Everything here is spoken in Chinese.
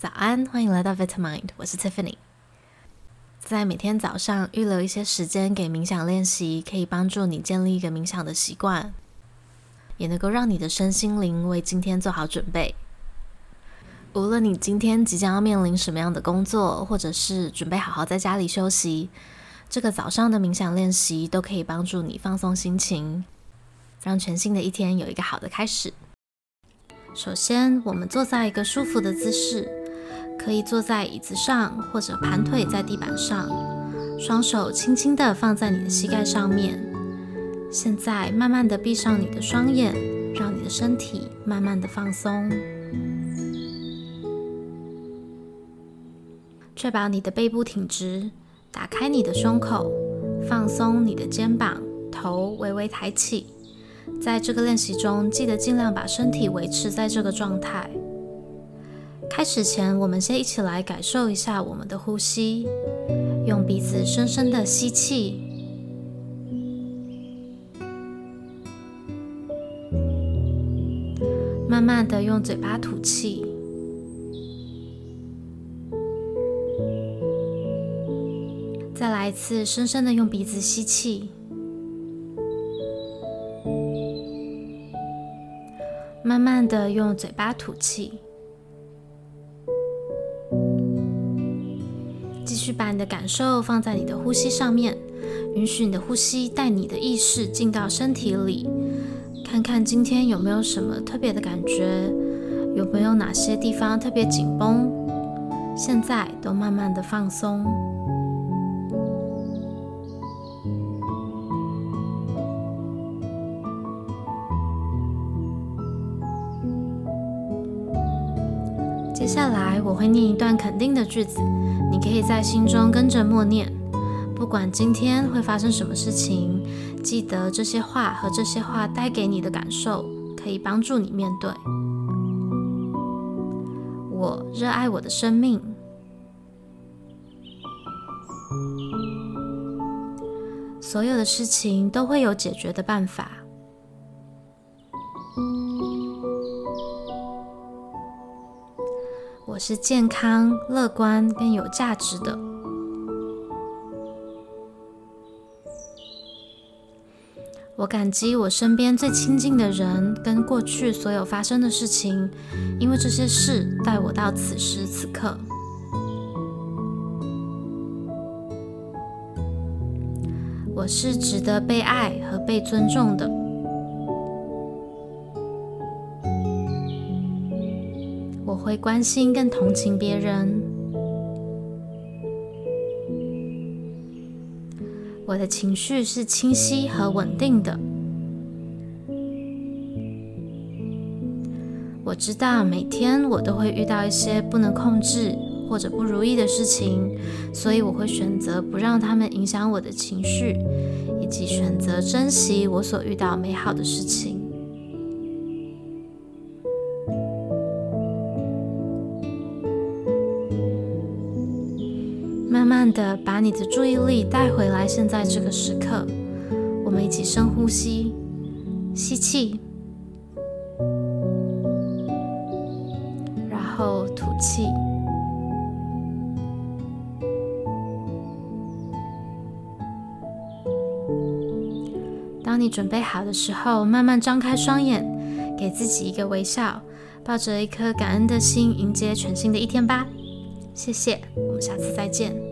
早安，欢迎来到 Vitamind，我是 Tiffany。在每天早上预留一些时间给冥想练习，可以帮助你建立一个冥想的习惯，也能够让你的身心灵为今天做好准备。无论你今天即将要面临什么样的工作，或者是准备好好在家里休息，这个早上的冥想练习都可以帮助你放松心情，让全新的一天有一个好的开始。首先，我们坐在一个舒服的姿势，可以坐在椅子上，或者盘腿在地板上，双手轻轻地放在你的膝盖上面。现在，慢慢地闭上你的双眼，让你的身体慢慢地放松，确保你的背部挺直，打开你的胸口，放松你的肩膀，头微微抬起。在这个练习中，记得尽量把身体维持在这个状态。开始前，我们先一起来感受一下我们的呼吸，用鼻子深深的吸气，慢慢的用嘴巴吐气，再来一次，深深的用鼻子吸气。慢慢的用嘴巴吐气，去把你的感受放在你的呼吸上面，允许你的呼吸带你的意识进到身体里，看看今天有没有什么特别的感觉，有没有哪些地方特别紧绷，现在都慢慢的放松。接下来我会念一段肯定的句子，你可以在心中跟着默念。不管今天会发生什么事情，记得这些话和这些话带给你的感受，可以帮助你面对。我热爱我的生命，所有的事情都会有解决的办法。是健康、乐观跟有价值的。我感激我身边最亲近的人跟过去所有发生的事情，因为这些事带我到此时此刻。我是值得被爱和被尊重的。会关心跟同情别人。我的情绪是清晰和稳定的。我知道每天我都会遇到一些不能控制或者不如意的事情，所以我会选择不让他们影响我的情绪，以及选择珍惜我所遇到美好的事情。慢慢的把你的注意力带回来，现在这个时刻，我们一起深呼吸，吸气，然后吐气。当你准备好的时候，慢慢张开双眼，给自己一个微笑，抱着一颗感恩的心，迎接全新的一天吧。谢谢，我们下次再见。